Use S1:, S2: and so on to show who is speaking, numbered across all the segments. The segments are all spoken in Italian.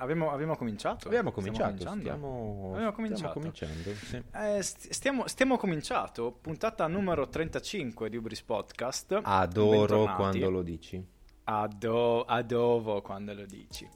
S1: Abbiamo, abbiamo cominciato?
S2: Abbiamo cominciato, stiamo, stiamo,
S1: abbiamo cominciato.
S2: stiamo cominciando. Sì.
S1: Eh, st- stiamo, cominciato, puntata numero 35 di Ubris Podcast.
S2: Adoro quando lo dici.
S1: Ado- adovo quando lo dici.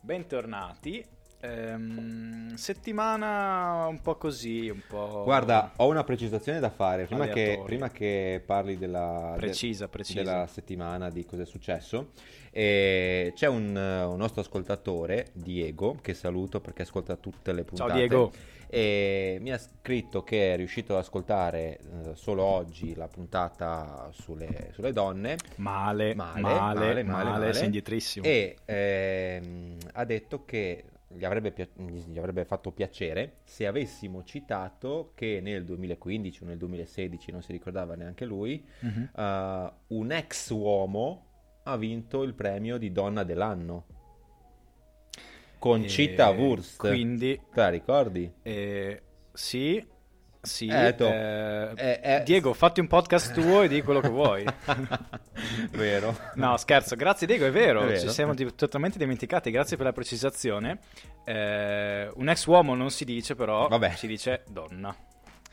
S1: Bentornati. Ehm, settimana un po' così, un po'...
S2: Guarda, ho una precisazione da fare. Prima che, prima che parli della, de-
S1: Precisa, precisa.
S2: della settimana, di cosa è successo, eh, c'è un, un nostro ascoltatore, Diego, che saluto perché ascolta tutte le puntate.
S1: Ciao Diego.
S2: E mi ha scritto che è riuscito ad ascoltare eh, solo oggi la puntata sulle, sulle donne
S1: Male,
S2: Male,
S1: male,
S2: male,
S1: male,
S2: male, male.
S1: sei indietrissimo.
S2: e ehm, ha detto che gli avrebbe, pia- gli avrebbe fatto piacere se avessimo citato che nel 2015 o nel 2016, non si ricordava neanche lui,
S1: Mhm.
S2: eh, un ex uomo ha vinto il premio di donna dell'anno. Con
S1: E
S2: Citta Wurst.
S1: Quindi,
S2: Te la ricordi?
S1: eh, sì, sì.
S2: Eh,
S1: eh,
S2: eh, eh.
S1: Diego, fatti un podcast tuo e di quello che vuoi.
S2: Vero?
S1: No, scherzo, grazie Diego, è vero,
S2: È vero.
S1: ci siamo di- totalmente dimenticati, grazie per la precisazione. Eh, un ex uomo non si dice però,
S2: Vabbè.
S1: si dice donna.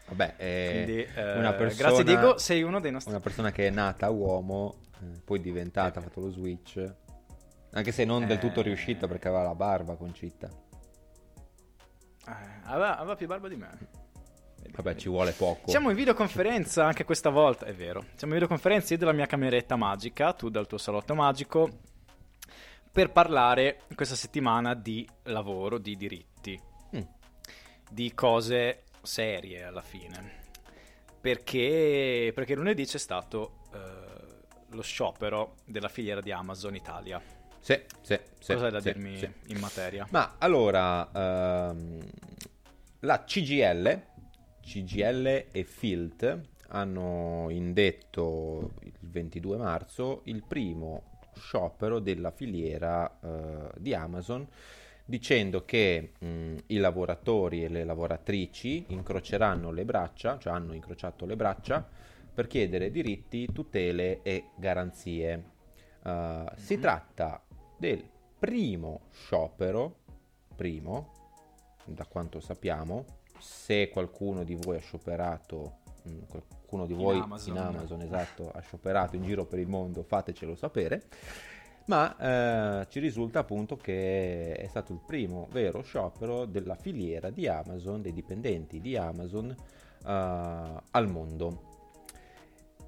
S2: Vabbè, eh,
S1: Quindi,
S2: una persona-
S1: grazie Diego, sei uno dei nostri...
S2: una persona che è nata uomo, poi diventata, ha fatto lo switch. Anche se non del tutto riuscita perché aveva la barba con Citta.
S1: Eh, aveva, aveva più barba di me.
S2: Vabbè, ci vuole poco.
S1: Siamo in videoconferenza anche questa volta, è vero. Siamo in videoconferenza io dalla mia cameretta magica, tu dal tuo salotto magico, per parlare questa settimana di lavoro, di diritti,
S2: Mm.
S1: di cose serie alla fine. Perché, perché lunedì c'è stato eh, lo sciopero della filiera di Amazon Italia.
S2: Sì, sì, sì,
S1: Cosa hai da
S2: sì,
S1: dirmi
S2: sì.
S1: in materia?
S2: Ma allora, ehm, la CGL, CGL e Filt hanno indetto il 22 marzo il primo sciopero della filiera eh, di Amazon dicendo che mh, i lavoratori e le lavoratrici incroceranno le braccia, cioè hanno incrociato le braccia per chiedere diritti, tutele e garanzie. Eh, Si
S1: Mhm.
S2: tratta del primo sciopero, primo, da quanto sappiamo, se qualcuno di voi ha scioperato, mh, qualcuno di
S1: In
S2: voi
S1: Amazon.
S2: in Amazon, esatto, ha scioperato in giro per il mondo, fatecelo sapere. Ma eh, ci risulta appunto che è stato il primo vero sciopero della filiera di Amazon, dei dipendenti di Amazon eh, al mondo.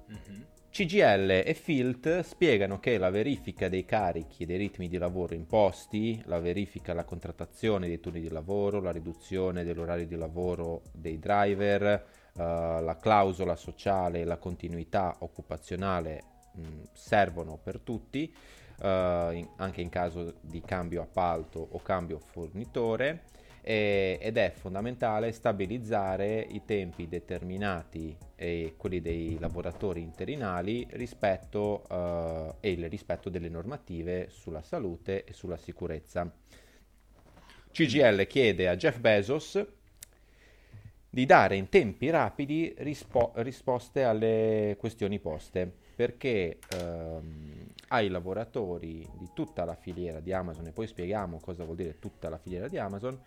S1: Mhm.
S2: CGL e Filt spiegano che la verifica dei carichi e dei ritmi di lavoro imposti, la verifica alla contrattazione dei turni di lavoro, la riduzione dell'orario di lavoro dei driver, eh, la clausola sociale e la continuità occupazionale mh, servono per tutti, eh, in- anche in caso di cambio appalto o cambio fornitore e- ed è fondamentale stabilizzare i tempi determinati e quelli dei lavoratori interinali rispetto eh, e il rispetto delle normative sulla salute e sulla sicurezza. CGL chiede a Jeff Bezos di dare in tempi rapidi rispo- risposte alle questioni poste perché ehm, ai lavoratori di tutta la filiera di Amazon e poi spieghiamo cosa vuol dire tutta la filiera di Amazon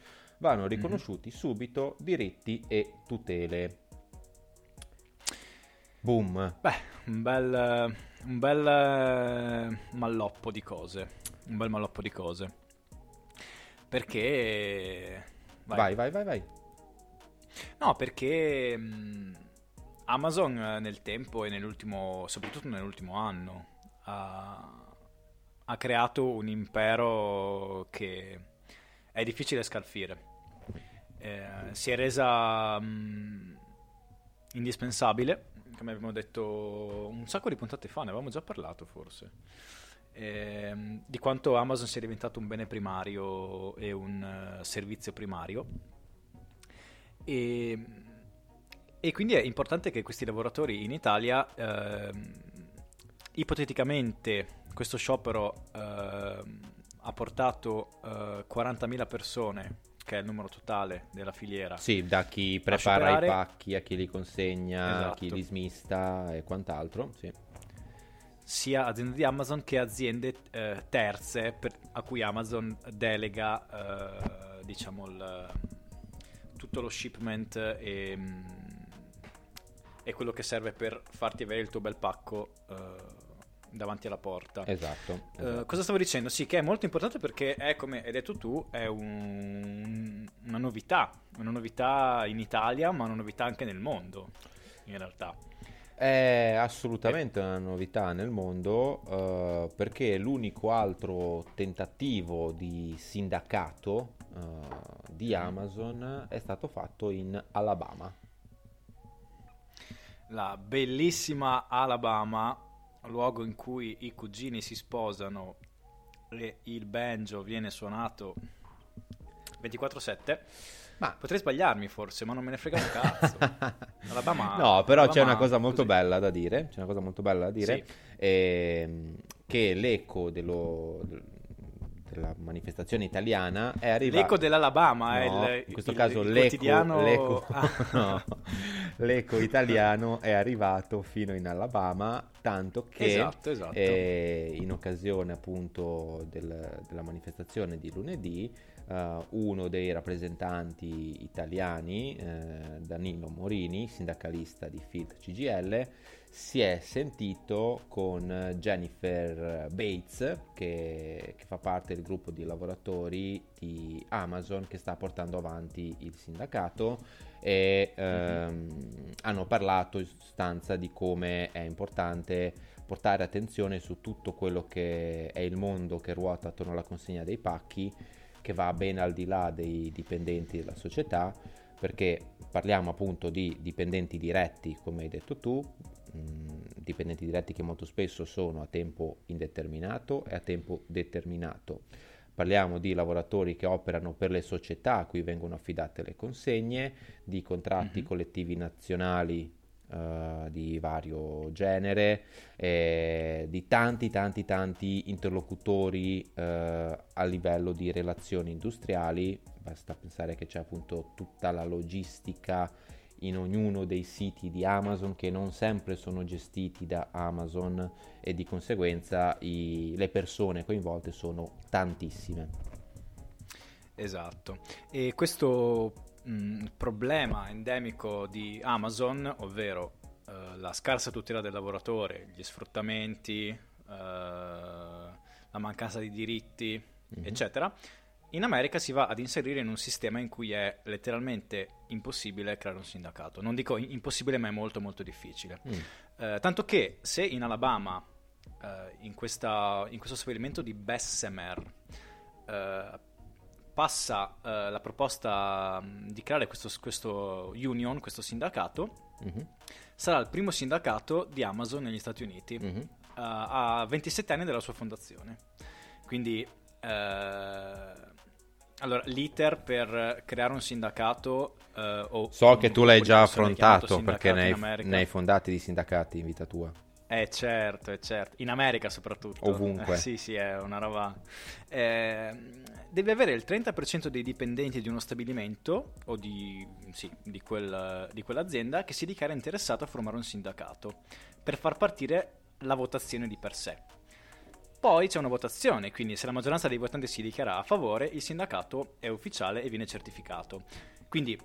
S2: vanno riconosciuti subito diritti e tutele. Boom.
S1: Beh, un bel, un bel eh, malloppo di cose. Un bel malloppo di cose. Perché...
S2: Vai, vai, vai, vai.
S1: No, perché mh, Amazon eh, nel tempo e nell'ultimo, soprattutto nell'ultimo anno, ha, ha creato un impero che è difficile scalfire. Eh, si è resa mh, indispensabile, come abbiamo detto un sacco di puntate fa, ne avevamo già parlato forse, ehm, di quanto Amazon sia diventato un bene primario e un eh, servizio primario. E, e quindi è importante che questi lavoratori in Italia, ehm, ipoteticamente, questo sciopero ehm, ha portato eh, 40.000 persone, che è il numero totale della filiera,
S2: Sì, da chi prepara i pacchi a chi li consegna, a
S1: Esatto.
S2: chi li smista e quant'altro. Sì.
S1: sia aziende di Amazon che aziende eh, terze per, a cui Amazon delega eh, diciamo il, tutto lo shipment e, e, quello che serve per farti avere il tuo bel pacco eh, davanti alla porta.
S2: Esatto,
S1: esatto. Uh, cosa stavo dicendo? Sì, che è molto importante perché è, come hai detto tu, è un, una novità, una novità in Italia, ma una novità anche nel mondo, in realtà.
S2: È assolutamente una novità nel mondo uh, perché l'unico altro tentativo di sindacato uh, di Amazon è stato fatto in Alabama.
S1: La bellissima Alabama, luogo in cui i cugini si sposano e il banjo viene suonato 24/7 ma potrei sbagliarmi forse, ma non me ne frega un cazzo.
S2: Alabama, no, però Alabama, c'è una cosa molto così. bella da dire, c'è una cosa molto bella da dire, sì. ehm, che l'eco dello, della manifestazione italiana è arrivato...
S1: L'eco dell'Alabama
S2: no,
S1: è il,
S2: in questo
S1: il,
S2: caso
S1: il
S2: l'eco,
S1: quotidiano...
S2: l'eco, ah. no, l'eco italiano è arrivato fino in Alabama, tanto che
S1: esatto, esatto.
S2: Eh, in occasione appunto del, della manifestazione di lunedì uh, uno dei rappresentanti italiani, uh, Danilo Morini, sindacalista di FIT CGL, si è sentito con Jennifer Bates, che, che, fa parte del gruppo di lavoratori di Amazon che sta portando avanti il sindacato e ehm, hanno parlato in sostanza di come è importante portare attenzione su tutto quello che è il mondo che ruota attorno alla consegna dei pacchi che va ben al di là dei dipendenti della società, perché parliamo appunto di dipendenti diretti, come hai detto tu, dipendenti diretti che molto spesso sono a tempo indeterminato e a tempo determinato. Parliamo di lavoratori che operano per le società a cui vengono affidate le consegne, di contratti mm-hmm. collettivi nazionali uh, di vario genere, eh, di tanti tanti tanti interlocutori uh, a livello di relazioni industriali, basta pensare che c'è appunto tutta la logistica in ognuno dei siti di Amazon che non sempre sono gestiti da Amazon e di conseguenza i, le persone coinvolte sono tantissime.
S1: Esatto, e questo mh, problema endemico di Amazon, ovvero uh, la scarsa tutela del lavoratore, gli sfruttamenti, uh, la mancanza di diritti, mm-hmm. eccetera, in America si va ad inserire in un sistema in cui è letteralmente impossibile creare un sindacato. Non dico impossibile, ma è molto molto difficile. Mm. Uh, tanto che se in Alabama, in, questa, in, questo stabilimento di Bessemer, passa uh, la proposta mm, di creare questo, questo, union, questo sindacato, mm-hmm. sarà il primo sindacato di Amazon negli Stati Uniti mm-hmm. uh, a 27 anni dalla sua fondazione. Quindi, uh, allora, l'iter per creare un sindacato...
S2: o so che tu l'hai già affrontato perché ne hai, ne hai fondati di sindacati in vita tua.
S1: Eh certo, è certo, in America soprattutto.
S2: Ovunque.
S1: Eh, sì, sì, è una roba... Eh, devi avere il 30% dei dipendenti di uno stabilimento o di, sì, di, quel, di quell'azienda che si dichiara interessato a formare un sindacato per far partire la votazione di per sé. Poi c'è una votazione, quindi se la maggioranza dei votanti si dichiara a favore, il sindacato è ufficiale e viene certificato. Quindi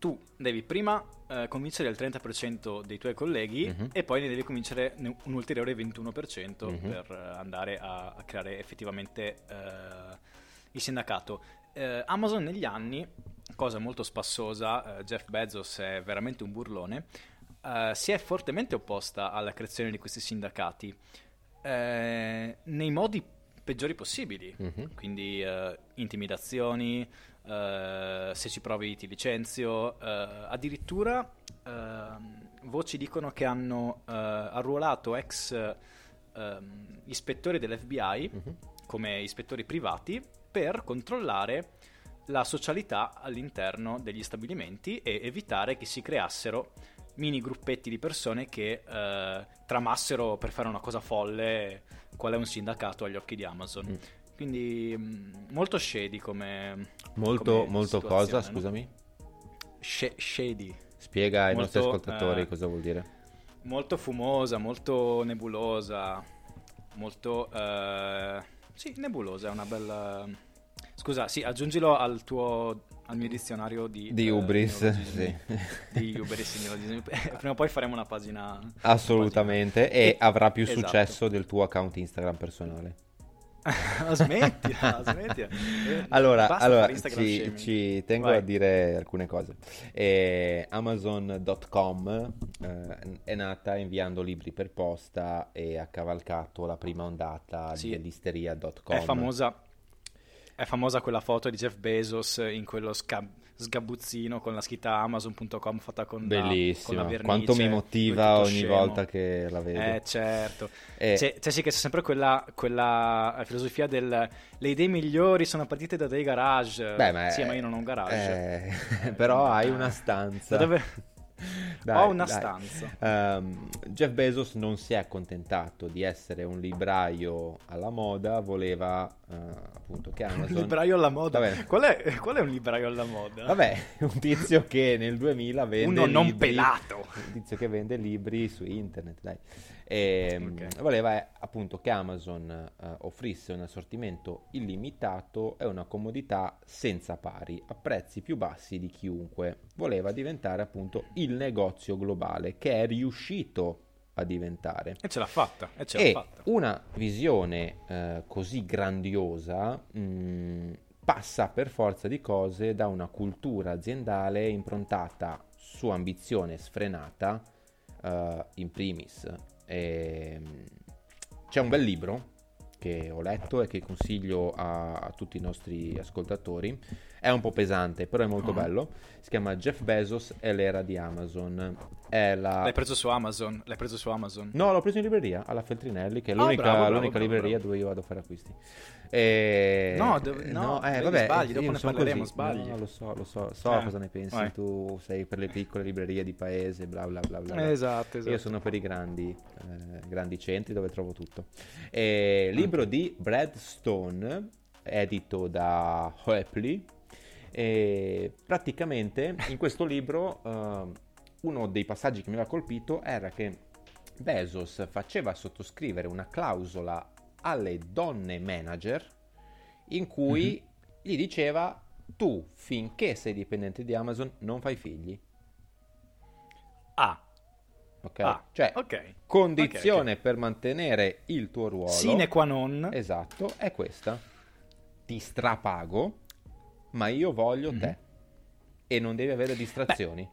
S1: tu devi prima eh, convincere il 30% dei tuoi colleghi uh-huh. e poi ne devi convincere un ulteriore 21% uh-huh. Mhm. per uh, andare a, a, creare effettivamente uh, il sindacato. Uh, Amazon negli anni, cosa molto spassosa, Jeff Bezos è veramente un burlone, si è fortemente opposta alla creazione di questi sindacati nei modi peggiori possibili, uh-huh. quindi intimidazioni, Uh, se ci provi ti licenzio. Uh, addirittura uh, voci dicono che hanno eh, arruolato ex ehm, ispettori dell'FBI uh-huh. come ispettori privati per controllare la socialità all'interno degli stabilimenti e evitare che si creassero mini gruppetti di persone che tramassero per fare una cosa folle qual è un sindacato agli occhi di Amazon. Mm. Quindi mm, molto shady come...
S2: Molto,
S1: come
S2: molto cosa, no? scusami?
S1: Sh- shady.
S2: Spiega ai nostri ascoltatori eh, cosa vuol dire.
S1: Molto fumosa, molto nebulosa. molto... Uh, sì, nebulosa, è una bella... Scusa, sì, aggiungilo al tuo al mio dizionario di,
S2: di Ubris, uh, sì.
S1: di Ubris prima o poi faremo una pagina
S2: assolutamente pagina. e avrà più esatto. successo del tuo account Instagram personale
S1: smettila, smettila.
S2: allora, allora ci, ci, tengo Vai. a dire alcune cose. Eh, Amazon.com eh, è nata inviando libri per posta e ha cavalcato la prima ondata sì. dell'isteria.com.
S1: È famosa, è famosa quella foto di Jeff Bezos in quello scam- sgabuzzino con la scritta amazon.com fatta con
S2: Bellissima.
S1: La, con la
S2: Quanto mi motiva ogni scemo. volta che la vedo.
S1: Eh, certo. Eh. C'è, c'è, sì che c'è sempre quella, quella filosofia del le idee migliori sono partite da dei garage.
S2: Beh, ma
S1: sì, ma io non ho un garage.
S2: Eh, però hai una stanza.
S1: Dove... Dai, Ho una dai. stanza.
S2: Um, Jeff Bezos non si è accontentato di essere un libraio alla moda, voleva uh, appunto che Amazon...
S1: Un libraio alla moda? Qual è, qual è, un libraio alla moda?
S2: Vabbè, un tizio che nel 2000 vende
S1: Uno
S2: libri,
S1: non pelato!
S2: Un tizio che vende libri su internet, dai. E okay. voleva eh, appunto che Amazon uh, offrisse un assortimento illimitato e una comodità senza pari a prezzi più bassi di chiunque. Voleva diventare appunto il negozio globale che è riuscito a diventare.
S1: E ce l'ha fatta.
S2: E,
S1: ce l'ha
S2: e
S1: fatta.
S2: una visione uh, così grandiosa mh, mm, passa per forza di cose da una cultura aziendale improntata su ambizione sfrenata, uh, in primis e, ehm, c'è un bel libro che ho letto e che consiglio a, a, tutti i nostri ascoltatori. È un po' pesante, però è molto uh-huh. bello. Si chiama Jeff Bezos e l'era di Amazon.
S1: La... L'hai preso su Amazon? L'hai preso su Amazon?
S2: No, l'ho preso in libreria alla Feltrinelli, che è l'unica, oh, bravo, bravo, l'unica bravo, libreria dove io vado a fare acquisti.
S1: E... No, dove, no, no eh, vabbè, sbagli, dopo ne parleremo,
S2: così.
S1: sbagli.
S2: No, lo so, lo so, so eh, cosa ne pensi, vai. tu sei per le piccole librerie di paese, bla bla bla bla.
S1: Esatto, esatto.
S2: Io sono per i grandi, eh, grandi centri dove trovo tutto. E, libro di Brad Stone, edito da Hoepley, e praticamente in questo libro uh, uno dei passaggi che mi aveva colpito era che Bezos faceva sottoscrivere una clausola alle donne manager in cui mm-hmm. gli diceva tu finché sei dipendente di Amazon non fai figli.
S1: Ah.
S2: Ok. Ah, cioè, okay. condizione okay, okay. per mantenere il tuo ruolo.
S1: Sine qua non.
S2: Esatto, è questa. Ti strapago, ma io voglio mm-hmm. te. E non devi avere distrazioni.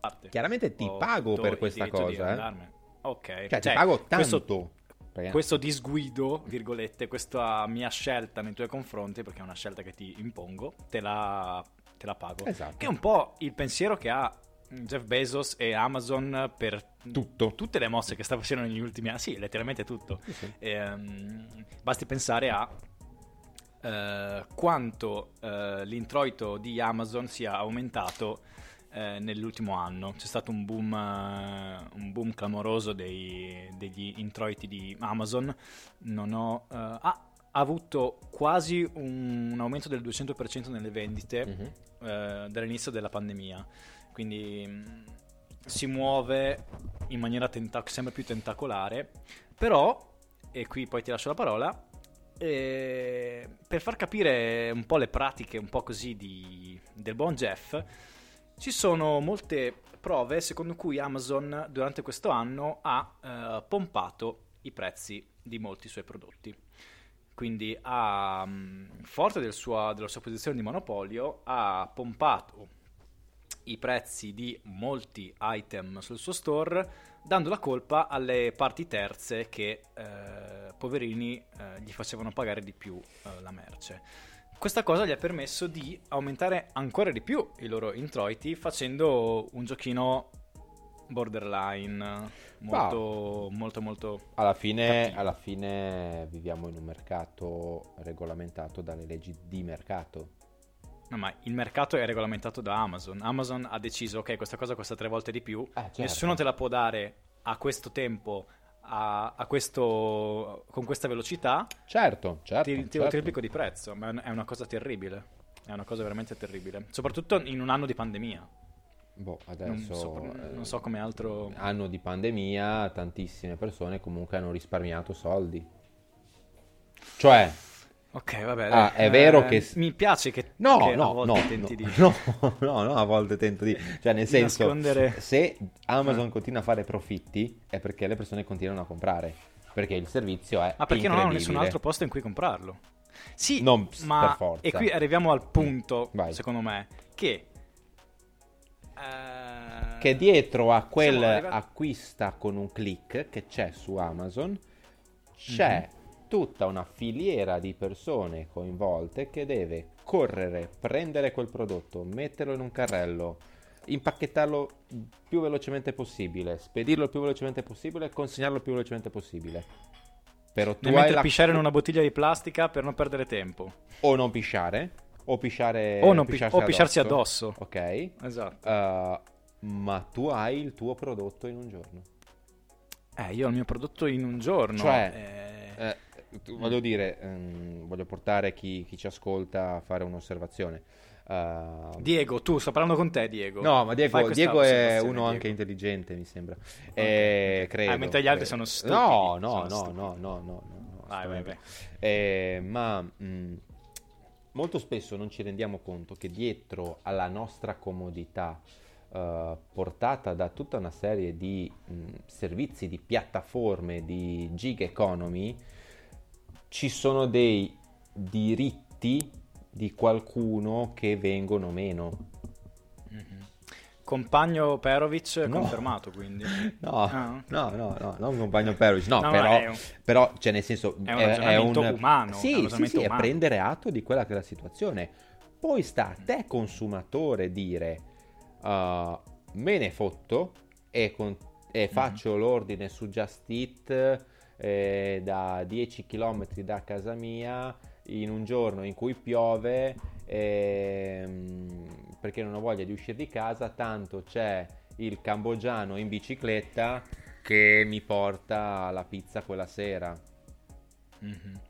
S2: Beh, Chiaramente ti pago per questa cosa, eh.
S1: Ok.
S2: Cioè, cioè, ti pago tanto. Questo
S1: perché... questo disguido, virgolette, questa mia scelta nei tuoi confronti, perché è una scelta che ti impongo, te la, te la pago.
S2: Esatto.
S1: Che è un po' il pensiero che ha Jeff Bezos e Amazon per
S2: tutto.
S1: tutte le mosse che sta facendo negli ultimi anni. Sì, letteralmente tutto. Sì, sì. E, um, basti pensare a uh, quanto uh, l'introito di Amazon sia aumentato eh, nell'ultimo anno. C'è stato un boom, uh, un boom clamoroso dei, degli introiti di Amazon. Non ho, uh, ha, ha, avuto quasi un, un, aumento del 200% nelle vendite mm-hmm. uh, dall'inizio della pandemia. Quindi mh, mm, si muove in maniera tentac- sempre più tentacolare. Però, e qui poi ti lascio la parola, eh, per far capire un po' le pratiche un po' così di, del buon Jeff, ci sono molte prove secondo cui Amazon durante questo anno ha eh, pompato i prezzi di molti suoi prodotti. Quindi, ha, mm, forte del sua, della sua posizione di monopolio, ha pompato i prezzi di molti item sul suo store, dando la colpa alle parti terze che, eh, poverini, eh, gli facevano pagare di più eh, la merce. Questa cosa gli ha permesso di aumentare ancora di più i loro introiti facendo un giochino borderline molto ah. molto molto
S2: alla fine, alla fine viviamo in un mercato regolamentato dalle leggi di mercato
S1: No, ma il mercato è regolamentato da Amazon. Amazon ha deciso, ok, questa cosa costa tre volte di più, eh, certo. nessuno te la può dare a questo tempo a, a questo, con questa velocità,
S2: certo, certo,
S1: ti,
S2: certo.
S1: triplico di prezzo. Ma è una cosa terribile. È una cosa veramente terribile. Soprattutto in un anno di pandemia.
S2: Boh, adesso
S1: non so, non so come altro.
S2: Anno di pandemia, tantissime persone comunque hanno risparmiato soldi. Cioè,
S1: Ok, vabbè.
S2: Ah, è vero
S1: Eh,
S2: che-
S1: Mi piace che,
S2: No,
S1: che a
S2: no,
S1: volte
S2: no,
S1: tenti
S2: no,
S1: di...
S2: no, no, no, a volte tento di... Cioè, nel
S1: Di
S2: senso,
S1: nascondere-
S2: se Amazon continua a fare profitti è perché le persone continuano a comprare, perché il servizio è
S1: Ma perché non hanno nessun altro posto in cui comprarlo? Sì,
S2: Non
S1: ma...
S2: per forza.
S1: E qui arriviamo al punto,
S2: Vai.
S1: secondo me, che... eh,
S2: Che dietro a quel
S1: arrivati-
S2: acquista con un click che c'è su Amazon c'è tutta una filiera di persone coinvolte che deve correre, prendere quel prodotto, metterlo in un carrello, impacchettarlo il più velocemente possibile, spedirlo il più velocemente possibile e consegnarlo il più velocemente possibile. Però tu hai la...
S1: pisciare in una bottiglia di plastica per non perdere tempo.
S2: o non pisciare, o pisciare
S1: o, non pi-
S2: pisciarsi
S1: o pisciarsi addosso.
S2: Ok.
S1: Esatto.
S2: Uh, ma tu hai il tuo prodotto in un giorno.
S1: Eh, io ho il mio prodotto in un giorno.
S2: Cioè,
S1: eh,
S2: voglio dire, ehm, voglio portare chi, chi ci ascolta a fare un'osservazione. Uh,
S1: Diego, tu, sto parlando con te, Diego.
S2: no, ma Diego, Diego è uno anche
S1: Diego.
S2: intelligente, mi sembra. Eh, credo.
S1: Ah, mentre gli altri
S2: credo.
S1: sono stupidi,
S2: No, no,
S1: sono
S2: no, no, no, no, no,
S1: Vai, vai,
S2: assolutamente. Eh, ma mh, molto spesso non ci rendiamo conto che dietro alla nostra comodità eh, portata da tutta una serie di mh, servizi, di piattaforme, di gig economy, ci sono dei diritti di qualcuno che vengono meno.
S1: Mhm. Compagno Perovic
S2: No.
S1: confermato, quindi.
S2: No,
S1: Ah.
S2: no, no, no, non compagno Perovic, no,
S1: No,
S2: però,
S1: è un-
S2: però, cioè nel senso,
S1: È un ragionamento umano, è
S2: Sì,
S1: un
S2: sì,
S1: ragionamento
S2: sì, è
S1: umano.
S2: prendere atto di quella che è la situazione. Poi sta a te consumatore dire, uh, me ne fotto e, con- e faccio l'ordine su Just Eat eh, da 10 km da casa mia in un giorno in cui piove ehm, perché non ho voglia di uscire di casa, tanto c'è il cambogiano in bicicletta che mi porta la pizza quella sera.
S1: Mhm.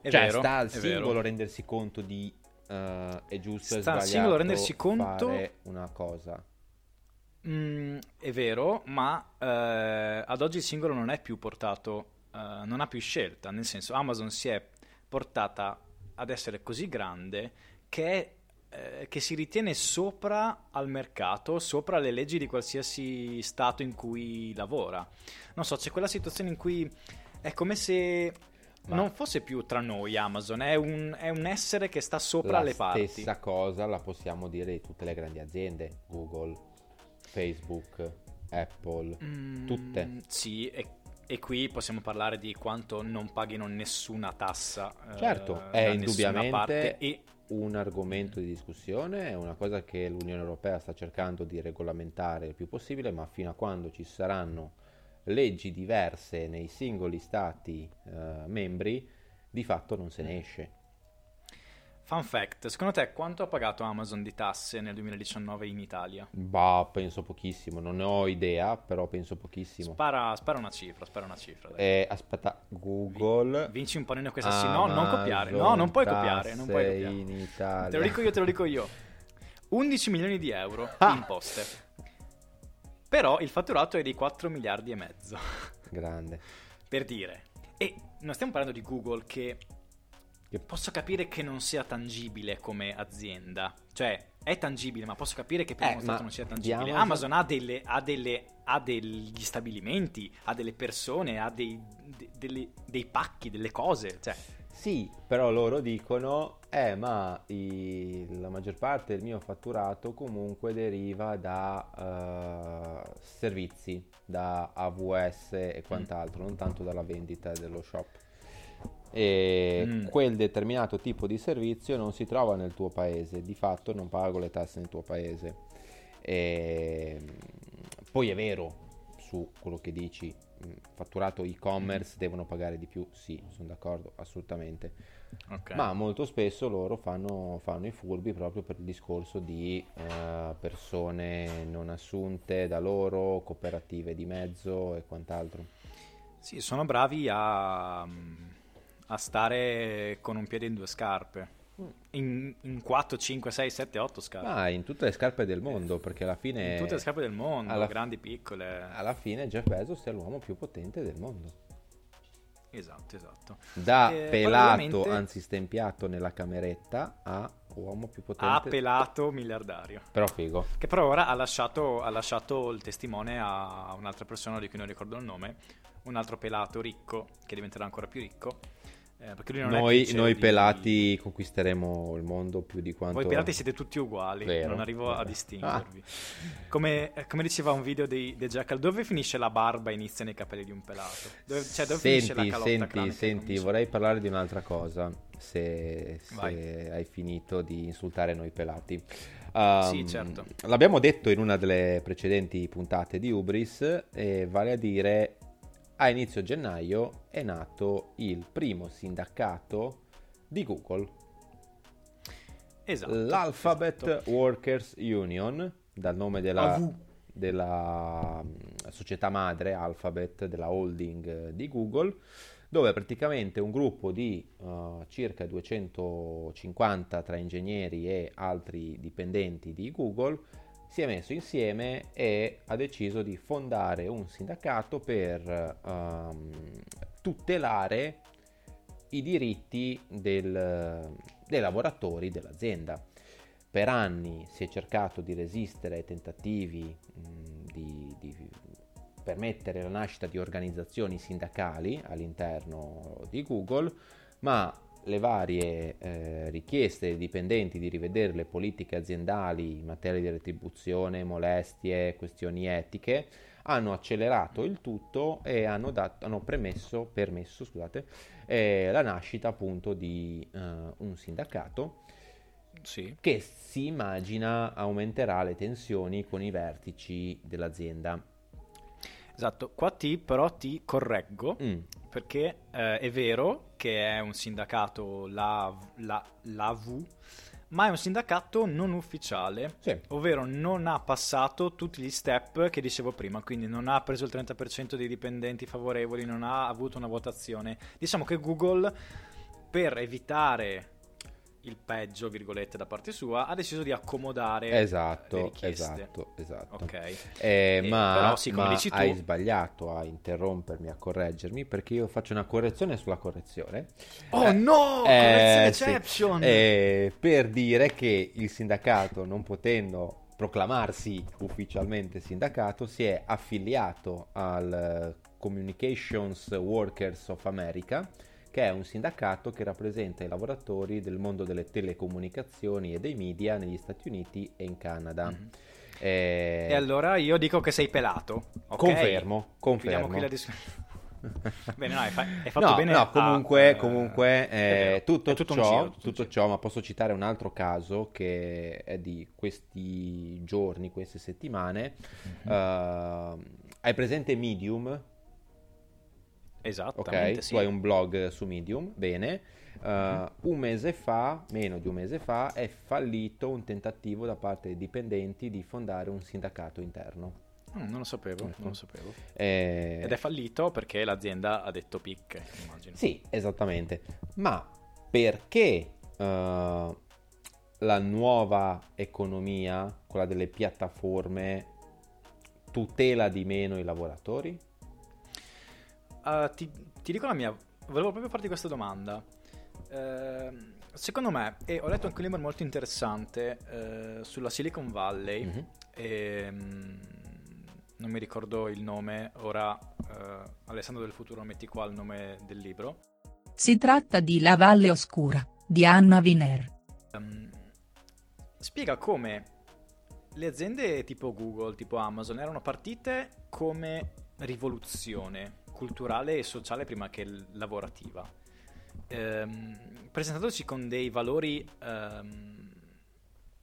S1: È
S2: cioè,
S1: vero,
S2: sta al
S1: è vero.
S2: singolo rendersi conto di eh, è giusto e
S1: Sta al
S2: sbagliato
S1: singolo rendersi conto-
S2: una cosa.
S1: Mm, è vero, ma eh, ad oggi il singolo non è più portato, eh, non ha più scelta, nel senso Amazon si è portata ad essere così grande che, eh, che si ritiene sopra al mercato, sopra le leggi di qualsiasi stato in cui lavora. Non so, c'è quella situazione in cui è come se
S2: Ma-
S1: non fosse più tra noi Amazon, è un, è un essere che sta sopra
S2: la
S1: le parti.
S2: stessa cosa la possiamo dire di tutte le grandi aziende, Google, Facebook, Apple,
S1: Mm,
S2: tutte.
S1: Sì, e, e qui possiamo parlare di quanto non paghino nessuna tassa. eh,
S2: Certo, è
S1: da nessuna
S2: indubbiamente
S1: e
S2: un argomento di discussione, è una cosa che l'Unione Europea sta cercando di regolamentare il più possibile, ma fino a quando ci saranno leggi diverse nei singoli stati eh, membri, di fatto non se ne esce.
S1: Fun fact, secondo te quanto ha pagato Amazon di tasse nel 2019 in Italia?
S2: Bah, penso pochissimo, non ne ho idea, però penso pochissimo.
S1: Spara, spara una cifra, spara una cifra.
S2: Eh, aspetta, Google.
S1: Vinci un panino questa sì, no, non copiare, no, non puoi copiare, non puoi copiare.
S2: in Italia.
S1: Te lo dico io, te lo dico io. 11 milioni di euro
S2: Ah.
S1: imposte. Però il fatturato è di 4 miliardi e mezzo.
S2: Grande.
S1: Per dire. E non stiamo parlando di Google Che- posso capire che non sia tangibile come azienda. Cioè, è tangibile, ma posso capire che per
S2: Eh,
S1: uno non sia tangibile.
S2: Amazon-
S1: Amazon, ha, delle, ha, delle, ha degli stabilimenti, ha delle persone, ha dei, de- delle- dei pacchi, delle cose. Cioè,
S2: Sì, però loro dicono, eh, ma i- la maggior parte del mio fatturato comunque deriva da eh, servizi, da AWS e quant'altro, non tanto dalla vendita dello shop. E
S1: Mm.
S2: quel determinato tipo di servizio non si trova nel tuo paese, di fatto non pago le tasse nel tuo paese. E, poi è vero su quello che dici, mh, fatturato e-commerce devono pagare di più, sì, sono d'accordo, assolutamente.
S1: ok.
S2: Ma molto spesso loro fanno, fanno i furbi proprio per il discorso di eh, persone non assunte da loro, cooperative di mezzo e quant'altro.
S1: Sì, sono bravi a, a stare con un piede in due scarpe. In, in 4, 5, 6, 7, 8 scarpe.
S2: Ma in tutte le scarpe del mondo, perché alla fine,
S1: in tutte le scarpe del mondo,
S2: alla-
S1: grandi, piccole.
S2: alla fine Jeff Bezos è l'uomo più potente del mondo.
S1: Esatto, esatto.
S2: Da
S1: Eh,
S2: pelato, anzi stempiato nella cameretta, a uomo più potente.
S1: Ha pelato miliardario.
S2: Però figo.
S1: Che però ora ha lasciato, ha lasciato il testimone a un'altra persona di cui non ricordo il nome, un altro pelato ricco che diventerà ancora più ricco. Eh,
S2: Noi, noi
S1: di-
S2: pelati conquisteremo il mondo più di quanto...
S1: Voi pelati siete tutti uguali,
S2: Vero,
S1: non arrivo
S2: vero.
S1: a distinguervi. Come, eh, come diceva un video dei, dei Jackal, dove finisce la barba e iniziano i capelli di un pelato? Dove, cioè, dove finisce la
S2: Senti,
S1: calotta
S2: senti, senti, vorrei parlare di un'altra cosa, se, se hai finito di insultare noi pelati. Um,
S1: Sì, certo.
S2: L'abbiamo detto in una delle precedenti puntate di Ubris, vale a dire a inizio gennaio è nato il primo sindacato di Google,
S1: Esatto.
S2: l'Alphabet
S1: esatto.
S2: Workers Union, dal nome della, della mm, società madre Alphabet, della holding eh, di Google, dove praticamente un gruppo di eh, circa 250 tra ingegneri e altri dipendenti di Google si è messo insieme e ha deciso di fondare un sindacato per ehm, tutelare i diritti del- dei lavoratori dell'azienda. Per anni si è cercato di resistere ai tentativi mh, di, di permettere la nascita di organizzazioni sindacali all'interno di Google, ma le varie eh, richieste dei dipendenti di rivedere le politiche aziendali in materia di retribuzione, molestie, questioni etiche hanno accelerato il tutto e hanno, dat- hanno premesso, permesso scusate, eh, la nascita appunto di eh, un sindacato
S1: Sì.
S2: che si immagina aumenterà le tensioni con i vertici dell'azienda.
S1: Esatto, qua ti però ti correggo
S2: Mm,
S1: perché eh, è vero che è un sindacato la, la, l'AV, ma è un sindacato non ufficiale,
S2: sì.
S1: ovvero non ha passato tutti gli step che dicevo prima, quindi non ha preso il 30% dei dipendenti favorevoli, non ha avuto una votazione. Diciamo che Google, per evitare il peggio, virgolette, da parte sua, ha deciso di accomodare le
S2: Esatto,
S1: richieste.
S2: esatto, esatto.
S1: Ok.
S2: Eh,
S1: Eh,
S2: ma
S1: però sì,
S2: ma
S1: tu-
S2: hai sbagliato a interrompermi, a correggermi, perché io faccio una correzione sulla correzione.
S1: Oh
S2: Eh,
S1: no!
S2: eh,
S1: Correzione
S2: sì. Eh, per dire che il sindacato, non potendo proclamarsi ufficialmente sindacato, si è affiliato al eh, Communications Workers of America, che è un sindacato che rappresenta i lavoratori del mondo delle telecomunicazioni e dei media negli Stati Uniti e in Canada.
S1: Mhm.
S2: Eh,
S1: E allora io dico che sei pelato. ok?
S2: Confermo, confermo.
S1: Bene, no, hai, fa- hai fatto
S2: no,
S1: bene.
S2: no,
S1: a-
S2: comunque,
S1: eh,
S2: comunque eh,
S1: vero,
S2: tutto,
S1: tutto
S2: ciò,
S1: giro, tutto
S2: tutto ciò, ma posso citare un altro caso che è di questi giorni, queste settimane.
S1: Mhm.
S2: Eh, hai presente Medium? Ok,
S1: Esattamente, sì.
S2: tu hai un blog su Medium, bene.
S1: Mhm.
S2: Un mese fa, meno di un mese fa, è fallito un tentativo da parte dei dipendenti di fondare un sindacato interno.
S1: Mm, non lo sapevo,
S2: Ecco.
S1: non lo sapevo.
S2: Eh,
S1: Ed è fallito perché l'azienda ha detto picche, immagino.
S2: Sì, esattamente. Ma perché eh, la nuova economia, quella delle piattaforme, tutela di meno i lavoratori?
S1: Uh, ti, ti dico la mia, volevo proprio farti questa domanda. Ehm, secondo me, e ho letto anche un libro molto interessante eh, sulla Silicon Valley,
S2: Mhm.
S1: ehm, non mi ricordo il nome, ora eh, Alessandro del Futuro metti qua il nome del libro.
S3: Si tratta di La Valle Oscura, di Anna Wiener.
S1: Ehm, spiega come le aziende tipo Google, tipo Amazon, erano partite come rivoluzione culturale e sociale prima che lavorativa, Ehm, presentandosi con dei valori ehm,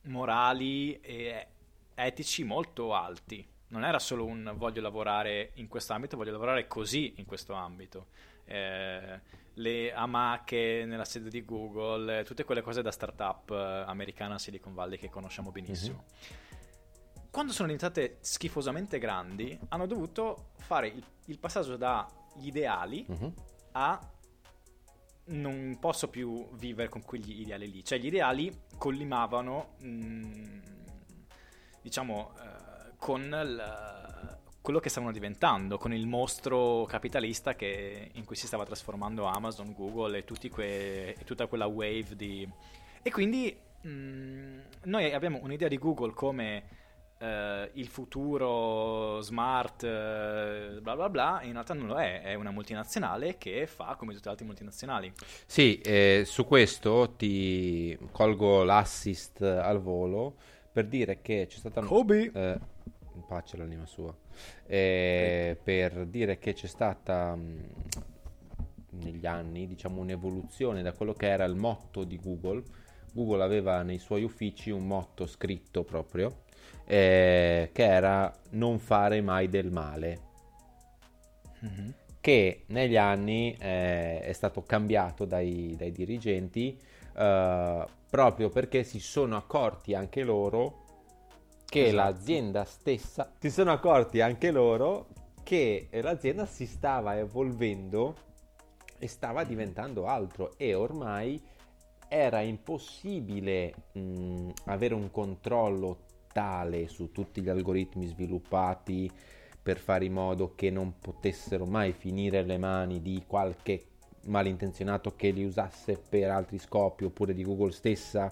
S1: morali e etici molto alti. Non era solo un voglio lavorare in questo ambito, voglio lavorare così in questo ambito. Eh, le amache nella sede di Google, tutte quelle cose da startup eh, americana Silicon Valley che conosciamo benissimo. Quando sono diventate schifosamente grandi, hanno dovuto fare il, il passaggio dagli ideali
S2: Mhm.
S1: a non posso più vivere con quegli ideali lì. Cioè, gli ideali collimavano, mh, diciamo, eh, con, il- quello che stavano diventando, con il mostro capitalista che, in cui si stava trasformando Amazon, Google e, que, e tutta quella wave di... E quindi mh, mm, noi abbiamo un'idea di Google come uh, il futuro smart, uh, bla bla bla, in realtà non lo è, è una multinazionale che fa come tutte le altre multinazionali.
S2: Sì, eh, su questo ti colgo l'assist al volo per dire che c'è stata...
S1: Kobe!
S2: Eh, pace l'anima sua. Eh, per dire che c'è stata mh, negli anni, diciamo, un'evoluzione da quello che era il motto di Google. Google aveva nei suoi uffici un motto scritto proprio eh, che era non fare mai del male. Mm-hmm. Che negli anni eh, è stato cambiato dai, dai dirigenti eh, proprio perché si sono accorti anche loro che esatto. l'azienda stessa si sono accorti anche loro che l'azienda si stava evolvendo e stava diventando altro e ormai era impossibile mh, avere un controllo tale su tutti gli algoritmi sviluppati per fare in modo che non potessero mai finire le mani di qualche malintenzionato che li usasse per altri scopi oppure di Google stessa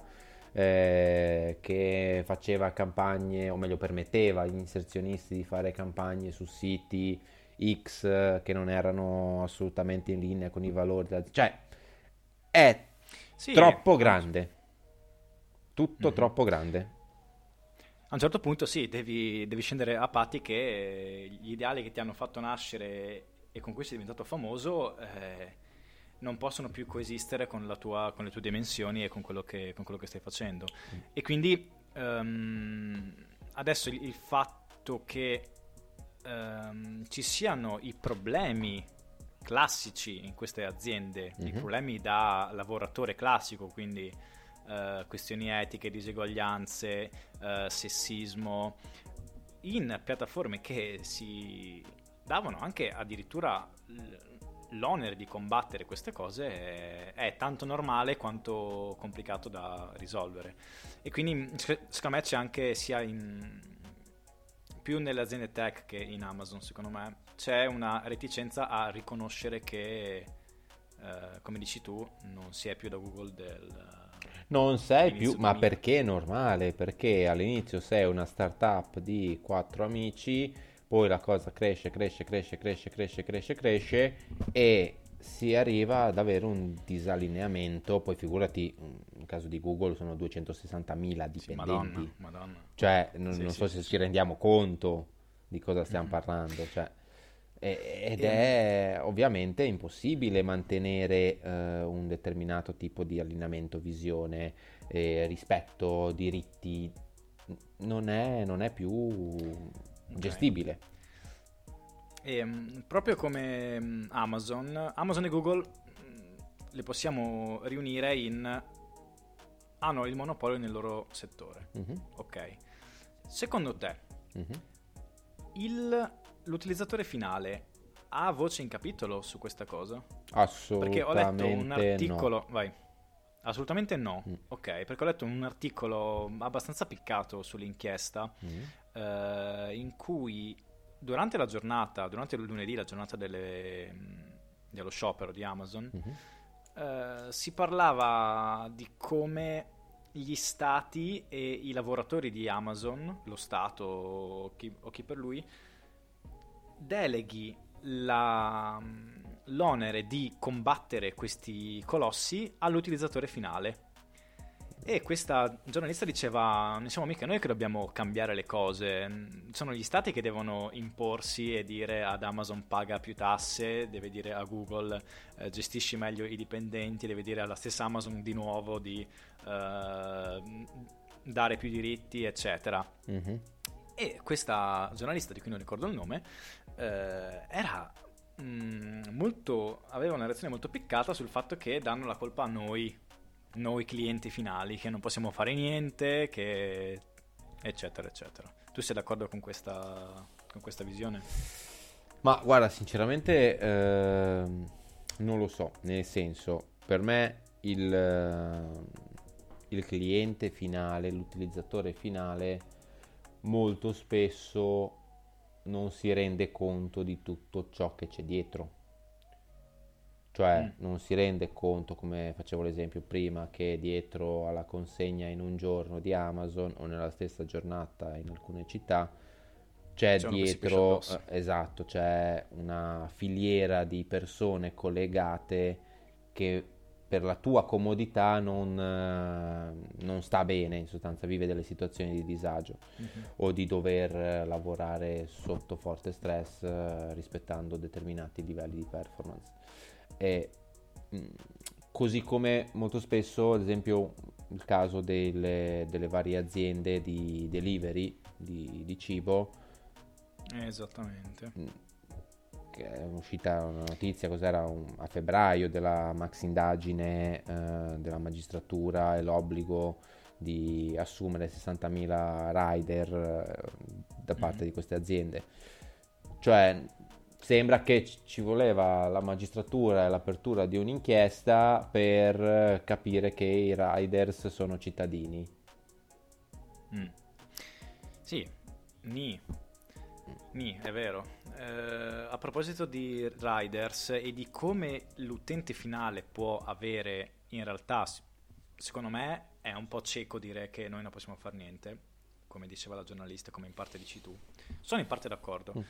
S2: eh, che faceva campagne o meglio permetteva agli inserzionisti di fare campagne su siti X che non erano assolutamente in linea con i valori cioè è sì, troppo grande. Tutto mm-hmm. troppo grande
S1: a un certo punto sì, devi, devi, scendere a patti che gli ideali che ti hanno fatto nascere e con cui sei diventato famoso eh, non possono più coesistere con, tua, con, le tue dimensioni e con quello che, con quello che stai facendo. Mm. E quindi um, adesso il, il, fatto che um, ci siano i problemi classici in queste aziende, mm-hmm. i problemi da lavoratore classico, quindi uh, questioni etiche, diseguaglianze, uh, sessismo, in piattaforme che si davano anche addirittura l'onere di combattere queste cose è, è, tanto normale quanto complicato da risolvere. E quindi secondo me c'è anche sia in, più nelle aziende tech che in Amazon, secondo me, c'è una reticenza a riconoscere che, eh, come dici tu, non si è più da Google del
S2: non sei più, ma perché è normale? Perché all'inizio sei una startup di quattro amici, poi la cosa cresce, cresce, cresce, cresce, cresce, cresce, cresce e si arriva ad avere un disallineamento, poi figurati, nel caso di Google sono 260.000 dipendenti. Sì,
S1: madonna, madonna.
S2: Cioè, non, sì, non so se ci rendiamo conto di cosa stiamo mm-hmm. parlando, cioè ed è ovviamente impossibile mantenere uh, un determinato tipo di allineamento, visione, eh, rispetto, diritti, non è, non è più okay. gestibile.
S1: E, um, proprio come um, Amazon, Amazon e Google um, le possiamo riunire in hanno il monopolio nel loro settore. Mm-hmm. Ok. Secondo te, mm-hmm. il l'utilizzatore finale ha voce in capitolo su questa cosa?
S2: Assolutamente
S1: Perché ho letto un articolo... No. Vai. Assolutamente no, mm. ok, perché ho letto un articolo abbastanza piccato sull'inchiesta mm. eh, in cui durante la giornata, durante il lunedì, la giornata delle, dello sciopero di Amazon, mm-hmm. eh, si parlava di come gli stati e i lavoratori di Amazon, lo Stato o chi, o chi per lui, deleghi la, l'onere di combattere questi colossi all'utilizzatore finale. E questa giornalista diceva: Non siamo mica noi che dobbiamo cambiare le cose, sono gli stati che devono imporsi e dire ad Amazon paga più tasse, deve dire a Google eh, gestisci meglio i dipendenti, deve dire alla stessa Amazon di nuovo di eh, dare più diritti, eccetera. Mm-hmm. E questa giornalista, di cui non ricordo il nome, eh, era mm, molto, aveva una reazione molto piccata sul fatto che danno la colpa a noi, noi clienti finali, che non possiamo fare niente, che eccetera, eccetera. Tu sei d'accordo con questa, con questa visione?
S2: Ma guarda, sinceramente eh, non lo so, nel senso, per me il, eh, il cliente finale, l'utilizzatore finale, molto spesso non si rende conto di tutto ciò che c'è dietro. Cioè
S1: Mm.
S2: non si rende conto, come facevo l'esempio prima, che dietro alla consegna in un giorno di Amazon o nella stessa giornata in alcune città c'è
S1: C'è
S2: dietro, eh, esatto, c'è una filiera di persone collegate che per la tua comodità non, eh, non sta bene, in sostanza vive delle situazioni di disagio
S1: Mhm.
S2: o di dover eh, lavorare sotto forte stress eh, rispettando determinati livelli di performance. E, mh, così come molto spesso, ad esempio, il caso delle, delle varie aziende di delivery di, di cibo,
S1: Esattamente.
S2: mh, che è uscita una notizia, cos'era, Un- a febbraio della max indagine eh, della magistratura e l'obbligo di assumere 60.000 rider eh, da parte
S1: Mhm.
S2: di queste aziende. Cioè, sembra che ci ci voleva la magistratura e l'apertura di un'inchiesta per eh, capire che i riders sono cittadini.
S1: Mm. Sì, ni. Ni, è vero. Eh, a proposito di riders e di come l'utente finale può avere, in realtà, secondo me è un po' cieco dire che noi non possiamo fare niente, come diceva la giornalista, come in parte dici tu. Sono in parte d'accordo.
S2: Mm.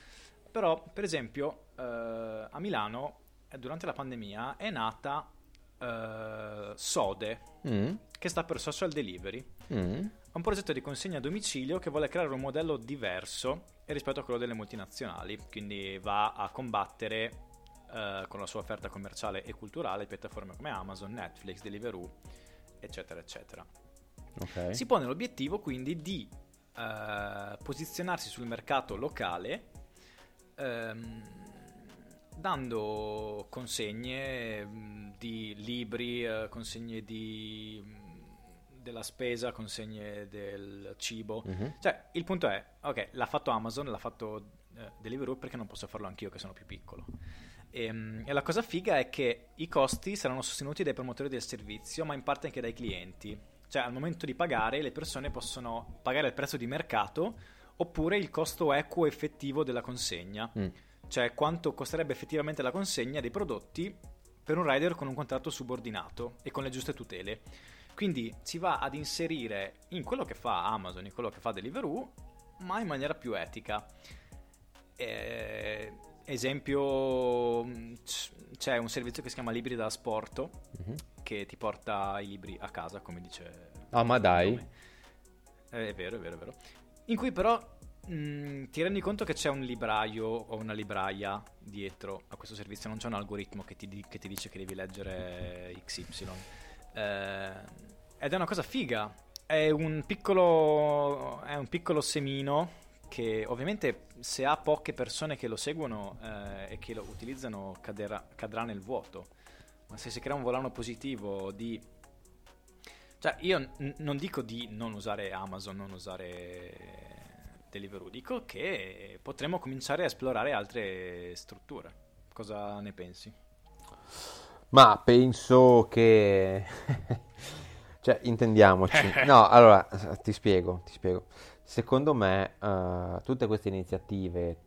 S1: Però, per esempio, eh, a Milano, eh, durante la pandemia, è nata eh, Sode,
S2: Mm,
S1: che sta per Social Delivery.
S2: mm,
S1: un progetto di consegna a domicilio che vuole creare un modello diverso rispetto a quello delle multinazionali, quindi va a combattere eh, con la sua offerta commerciale e culturale piattaforme come Amazon, Netflix, Deliveroo, eccetera, eccetera.
S2: ok.
S1: Si pone l'obiettivo quindi di eh, posizionarsi sul mercato locale ehm, dando consegne mh, di libri, eh, consegne di, della spesa, consegne del cibo.
S2: Mhm.
S1: Cioè, il punto è, ok, l'ha fatto Amazon, l'ha fatto eh, Deliveroo, perché non posso farlo anch'io che sono più piccolo? Ehm, E, la cosa figa è che i costi saranno sostenuti dai promotori del servizio, ma in parte anche dai clienti. Cioè, al momento di pagare, le persone possono pagare il prezzo di mercato oppure il costo equo effettivo della consegna.
S2: Mm.
S1: Cioè, quanto costerebbe effettivamente la consegna dei prodotti per un rider con un contratto subordinato e con le giuste tutele. Quindi si va ad inserire in quello che fa Amazon, in quello che fa Deliveroo, ma in maniera più etica. Eh, esempio, c'è un servizio che si chiama Libri da Asporto
S2: Mhm.
S1: che ti porta i libri a casa, come dice
S2: Ah, ma dai.
S1: Eh, è vero, è vero, è vero. In cui però mh, ti rendi conto che c'è un libraio o una libraia dietro a questo servizio, non c'è un algoritmo che ti, che ti dice che devi leggere XY. Eh, ed è una cosa figa. È un piccolo, è un piccolo semino che ovviamente se ha poche persone che lo seguono eh, e che lo utilizzano caderà- cadrà nel vuoto. Ma se si crea un volano positivo di cioè, io n- non dico di non usare Amazon, non usare Deliveroo, dico che potremmo cominciare a esplorare altre strutture. Cosa ne pensi?
S2: Ma penso che... cioè, intendiamoci. No, allora, ti spiego, ti spiego. Secondo me, eh, tutte queste iniziative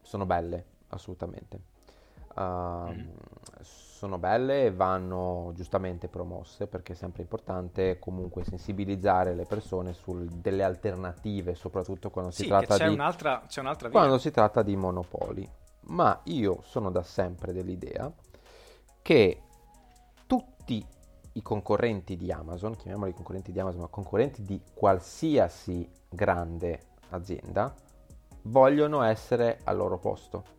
S2: sono belle, assolutamente. Ehm, Sono belle e vanno giustamente promosse perché è sempre importante comunque sensibilizzare le persone su delle alternative, soprattutto quando si
S1: Sì, che
S2: tratta
S1: c'è
S2: di...
S1: un'altra, c'è un'altra via.
S2: quando si tratta di monopoli. Ma io sono da sempre dell'idea che tutti i concorrenti di Amazon, chiamiamoli concorrenti di Amazon, ma concorrenti di qualsiasi grande azienda, vogliono essere al loro posto.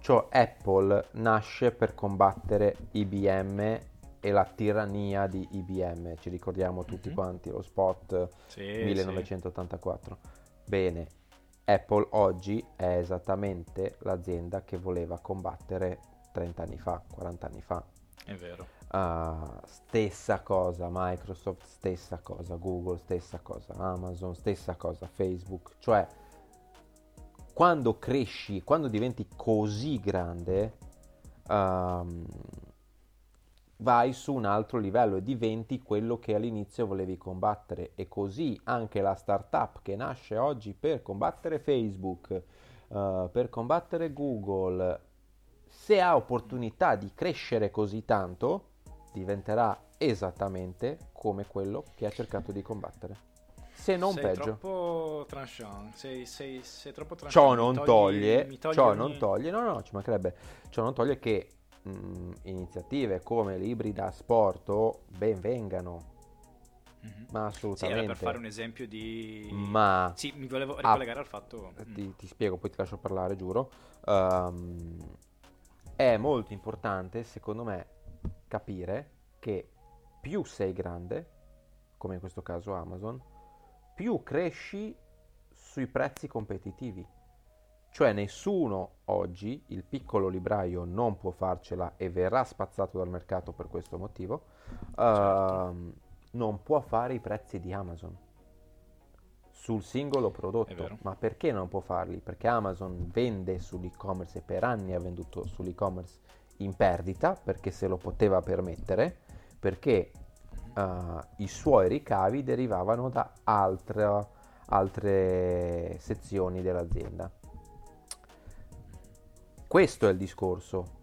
S2: Cioè Apple nasce per combattere IBM e la tirannia di IBM. Ci ricordiamo tutti
S1: Mhm.
S2: quanti lo spot
S1: Sì,
S2: 1984. Bene, Apple oggi è esattamente l'azienda che voleva combattere 30 anni fa, 40 anni fa.
S1: sì, è vero.
S2: Ah, stessa cosa, Microsoft, stessa cosa, Google, stessa cosa, Amazon, stessa cosa, Facebook. Cioè, quando cresci, quando diventi così grande, ehm, vai su un altro livello e diventi quello che all'inizio volevi combattere. E così anche la startup che nasce oggi per combattere Facebook, Uh, per combattere Google, se ha opportunità di crescere così tanto, diventerà esattamente come quello che ha cercato di combattere. Se non
S1: sei
S2: peggio.
S1: Troppo tranchant. Sei, sei, sei troppo tranchant.
S2: Ciò non
S1: togli-
S2: toglie,
S1: mi togli
S2: ciò
S1: ogni-
S2: non toglie, no, no, ci mancherebbe. Ciò non toglie che mh, iniziative come libri da sport ben vengano,
S1: Mhm.
S2: ma
S1: Sì,
S2: assolutamente.
S1: era per fare un esempio di...
S2: Ma
S1: Sì, mi volevo ricollegare al fatto... mm,
S2: ti, ti spiego, poi ti lascio parlare, giuro. Ehm, è molto importante, secondo me, capire che più sei grande, come in questo caso Amazon, più cresci sui prezzi competitivi. Cioè nessuno oggi, il piccolo libraio, non può farcela e verrà spazzato dal mercato per questo motivo, ehm, non può fare i prezzi di Amazon sul singolo prodotto. Ma perché non può farli? Perché Amazon vende sull'e-commerce e per anni ha venduto sull'e-commerce in perdita perché se lo poteva permettere, perché eh, i suoi ricavi derivavano da altra- altre sezioni dell'azienda. Questo è il discorso.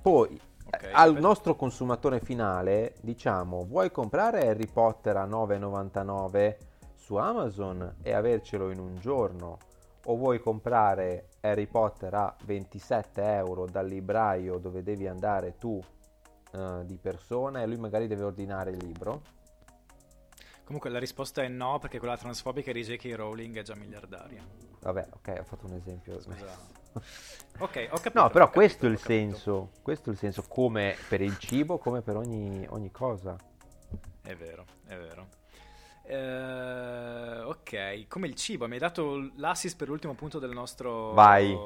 S2: Poi eh, al
S1: beh.
S2: nostro consumatore finale diciamo vuoi comprare Harry Potter a 9,99 su Amazon e avercelo in un giorno o vuoi comprare Harry Potter a 27 euro dal libraio dove devi andare tu eh, di persona e lui magari deve ordinare il libro
S1: Comunque la risposta è no, perché quella transfobica di J.K. Rowling è già miliardaria.
S2: vabbè ok ho fatto un esempio
S1: Scusa. Ok, ho capito.
S2: no però questo è il senso questo è il senso come per il cibo come per ogni, ogni cosa
S1: È vero, è vero. Eh, ok, come il cibo, mi hai dato l'assist per l'ultimo punto del nostro...
S2: Vai.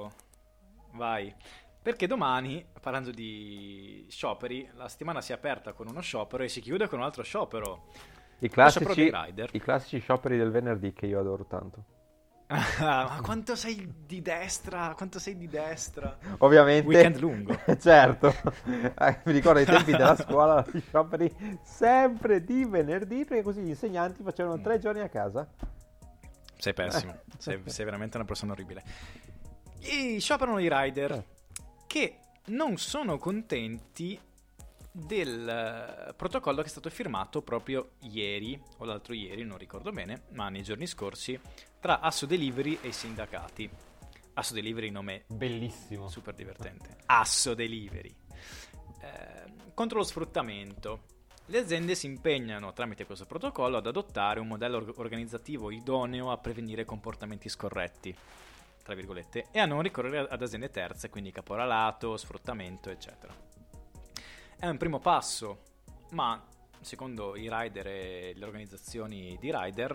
S1: Vai. Perché domani, parlando di scioperi, la settimana si è aperta con uno sciopero e si chiude con un altro sciopero.
S2: i
S1: sciopero
S2: classici,
S1: rider.
S2: i classici scioperi del venerdì che io adoro tanto
S1: Ma quanto sei di destra, quanto sei di destra.
S2: Ovviamente.
S1: Weekend lungo.
S2: certo. Eh, Mi ricordo i tempi della scuola, gli scioperi sempre di venerdì, perché così gli insegnanti facevano tre giorni a casa.
S1: Sei pessimo, sei, sei veramente una persona orribile. I scioperano i rider che non sono contenti del eh, protocollo che è stato firmato proprio ieri o l'altro ieri, non ricordo bene, ma nei giorni scorsi, tra Asso Delivery e i sindacati. Asso Delivery nome
S2: Bellissimo.
S1: super divertente. Asso Delivery. Eh, contro lo sfruttamento. Le aziende si impegnano tramite questo protocollo ad adottare un modello or- organizzativo idoneo a prevenire comportamenti scorretti, tra virgolette, e a non ricorrere ad aziende terze, quindi caporalato, sfruttamento, eccetera. È un primo passo, ma secondo i rider e le organizzazioni di rider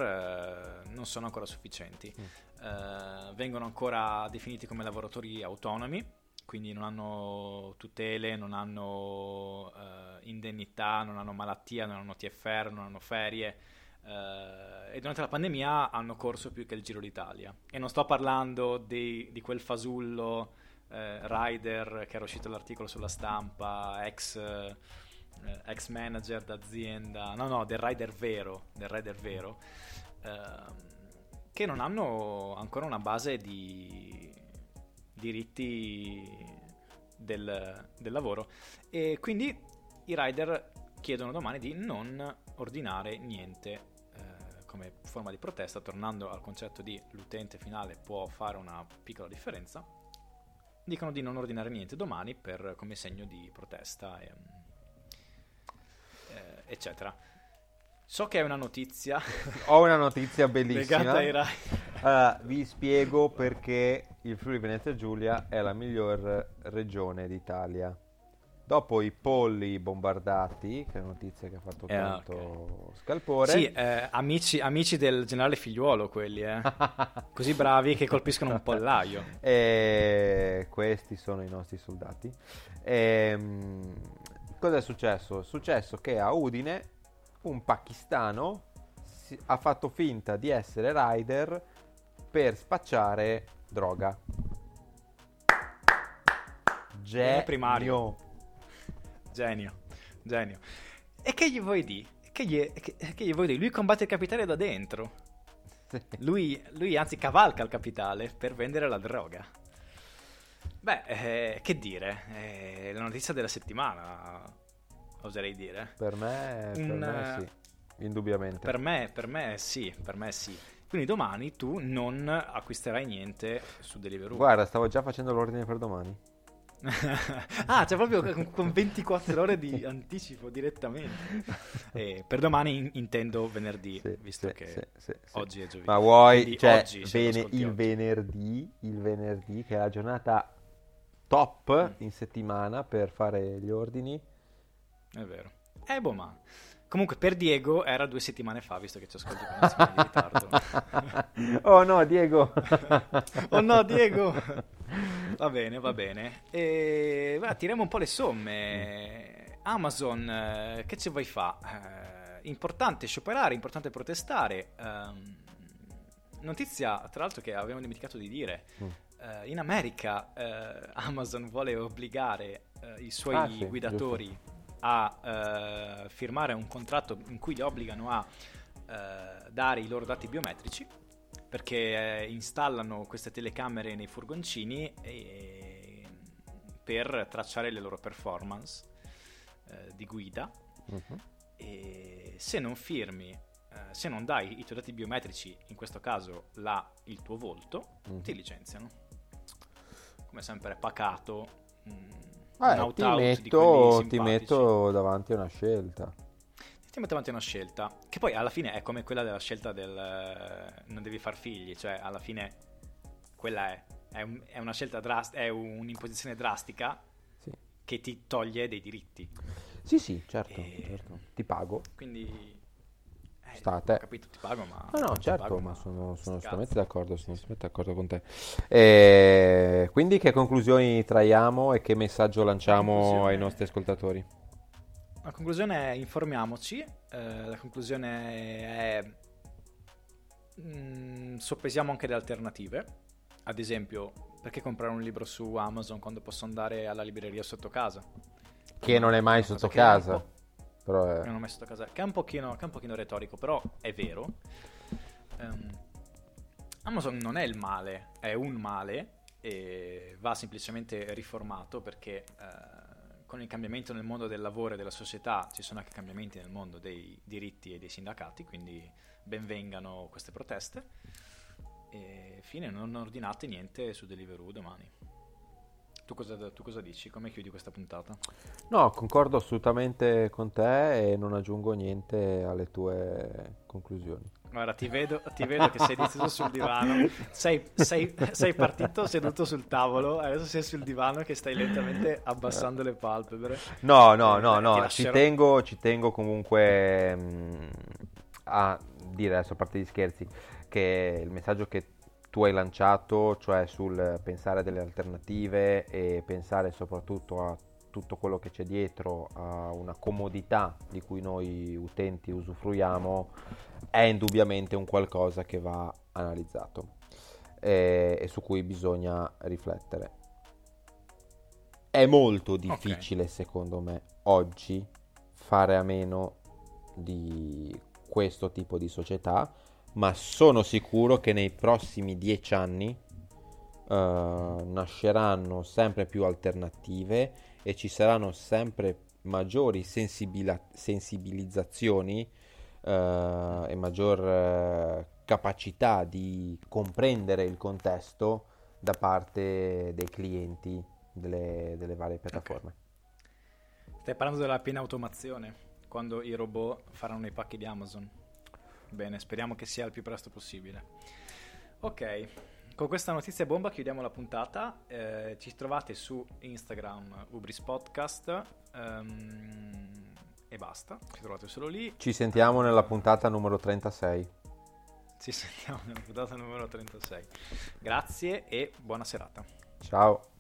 S1: eh, non sono ancora sufficienti. Eh, vengono ancora definiti come lavoratori autonomi, quindi non hanno tutele, non hanno eh, indennità, non hanno malattia, non hanno TFR, non hanno ferie. eh, e durante la pandemia hanno corso più che il Giro d'Italia. E non sto parlando di, di quel fasullo eh, rider che era uscito l'articolo sulla stampa, ex, eh, ex manager d'azienda, no, no, del rider vero, del rider vero, ehm, che non hanno ancora una base di diritti del, del lavoro. E quindi i rider chiedono domani di non ordinare niente eh, come forma di protesta, tornando al concetto di l'utente finale può fare una piccola differenza, dicono di non ordinare niente domani per, come segno di protesta, e, eh, eccetera. So che è una notizia
S2: Ho una notizia bellissima.
S1: legata ai rider.
S2: Allora, vi spiego perché il Friuli Venezia Giulia è la miglior regione d'Italia. Dopo i polli bombardati, che è una notizia che ha fatto
S1: Eh,
S2: tanto scalpore.
S1: Sì, eh, amici, amici del generale figliuolo quelli, eh. Così bravi che colpiscono un pollaio.
S2: E questi sono i nostri soldati. Ehm, cosa è successo? È successo che a Udine un pakistano si- ha fatto finta di essere rider per spacciare droga.
S1: Bene, primario.
S2: Genio.
S1: Genio. E che gli vuoi dire? Che gli, che, che gli vuoi dire? Lui combatte il capitale da dentro.
S2: Sì.
S1: Lui, lui anzi cavalca il capitale per vendere la droga. Beh, eh, che dire, eh, la notizia della settimana, oserei dire.
S2: Per me, per
S1: Un,
S2: me sì, indubbiamente.
S1: Per me, per me sì, per me sì. Quindi domani tu non acquisterai niente su Deliveroo.
S2: Guarda, stavo già facendo l'ordine per domani.
S1: Ah, cioè proprio con- con 24 ore di anticipo direttamente. Eh, per domani in- intendo venerdì,
S2: Sì,
S1: visto
S2: sì,
S1: che
S2: sì,
S1: oggi è giovedì.
S2: Ma vuoi, cioè,
S1: oggi,
S2: bene, il
S1: oggi.
S2: venerdì, il venerdì, che è la giornata top
S1: Mm.
S2: in settimana per fare gli ordini.
S1: È vero. Eh, boh, ma... Comunque, per Diego era due settimane fa, visto che ci ascolti con una settimana di ritardo.
S2: oh no, Diego!
S1: oh no, Diego! Va bene, va bene. E, va, tiriamo un po' le somme. Amazon, eh, che ci vuoi fa? Eh, importante scioperare, importante protestare. Ehm, notizia, tra l'altro, che avevamo dimenticato di dire.
S2: Mm.
S1: Eh, in America eh, Amazon vuole obbligare eh, i suoi
S2: Ah, sì,
S1: guidatori a eh, firmare un contratto in cui li obbligano a dare i loro dati biometrici perché eh, installano queste telecamere nei furgoncini e- per tracciare le loro performance eh, di guida
S2: Mhm.
S1: e se non firmi eh, se non dai i tuoi dati biometrici in questo caso la- il tuo volto
S2: Mhm.
S1: ti licenziano come sempre pacato mm,
S2: Eh,
S1: un
S2: ti, metto, ti metto davanti a una scelta.
S1: Ti mette davanti a una scelta che poi alla fine è come quella della scelta del eh, non devi far figli cioè alla fine quella è è, un- è una scelta drastica è un'imposizione drastica
S2: Sì,
S1: che ti toglie dei diritti
S2: sì, sì, certo,
S1: E-
S2: certo. Ti pago.
S1: quindi eh,
S2: Sta a te.
S1: ho capito ti pago ma
S2: No, no,
S1: ti
S2: certo,
S1: pago,
S2: ma sono, sono assolutamente d'accordo, sono assolutamente d'accordo con te. E quindi che conclusioni traiamo e che messaggio lanciamo ai nostri ascoltatori?
S1: La conclusione è informiamoci, eh, la conclusione è mm, soppesiamo anche le alternative, ad esempio perché comprare un libro su Amazon quando posso andare alla libreria sotto casa?
S2: Che non è mai sotto
S1: è
S2: casa,
S1: po'-
S2: però è...
S1: non ho mai sotto casa, che è un pochino, che è un pochino retorico, però è vero. Ehm, Amazon non è il male, è un male e va semplicemente riformato perché eh, con il cambiamento nel mondo del lavoro e della società ci sono anche cambiamenti nel mondo dei diritti e dei sindacati, quindi benvengano queste proteste. E fine, non ordinate niente su Deliveroo domani. Tu cosa, tu cosa dici? Come chiudi questa puntata?
S2: No, concordo assolutamente con te e non aggiungo niente alle tue conclusioni.
S1: Guarda, ti vedo, ti vedo che sei seduto sul divano, sei, sei- sei partito seduto sul tavolo, adesso sei sul divano che stai lentamente abbassando le palpebre.
S2: No, no,
S1: Eh,
S2: no, no, ci
S1: lascerò-
S2: tengo, ci tengo comunque mm, a dire adesso a parte gli scherzi che il messaggio che tu hai lanciato, cioè sul pensare delle alternative e pensare soprattutto a tutto quello che c'è dietro, a una comodità di cui noi utenti usufruiamo, è indubbiamente un qualcosa che va analizzato eh, e su cui bisogna riflettere. È molto difficile, secondo me, oggi fare a meno di questo tipo di società, ma sono sicuro che nei prossimi dieci anni eh, nasceranno sempre più alternative e ci saranno sempre maggiori sensibila- sensibilizzazioni eh, e maggior eh, capacità di comprendere il contesto da parte dei clienti delle, delle varie piattaforme.
S1: Stai parlando della piena automazione, quando i robot faranno i pacchi di Amazon. Bene, speriamo che sia il più presto possibile. Ok, con questa notizia bomba chiudiamo la puntata. Eh, ci trovate su Instagram Ubris Podcast ehm, e basta, ci trovate solo lì.
S2: Ci sentiamo nella puntata numero 36.
S1: Ci sentiamo nella puntata numero 36. Grazie e buona serata.
S2: Ciao.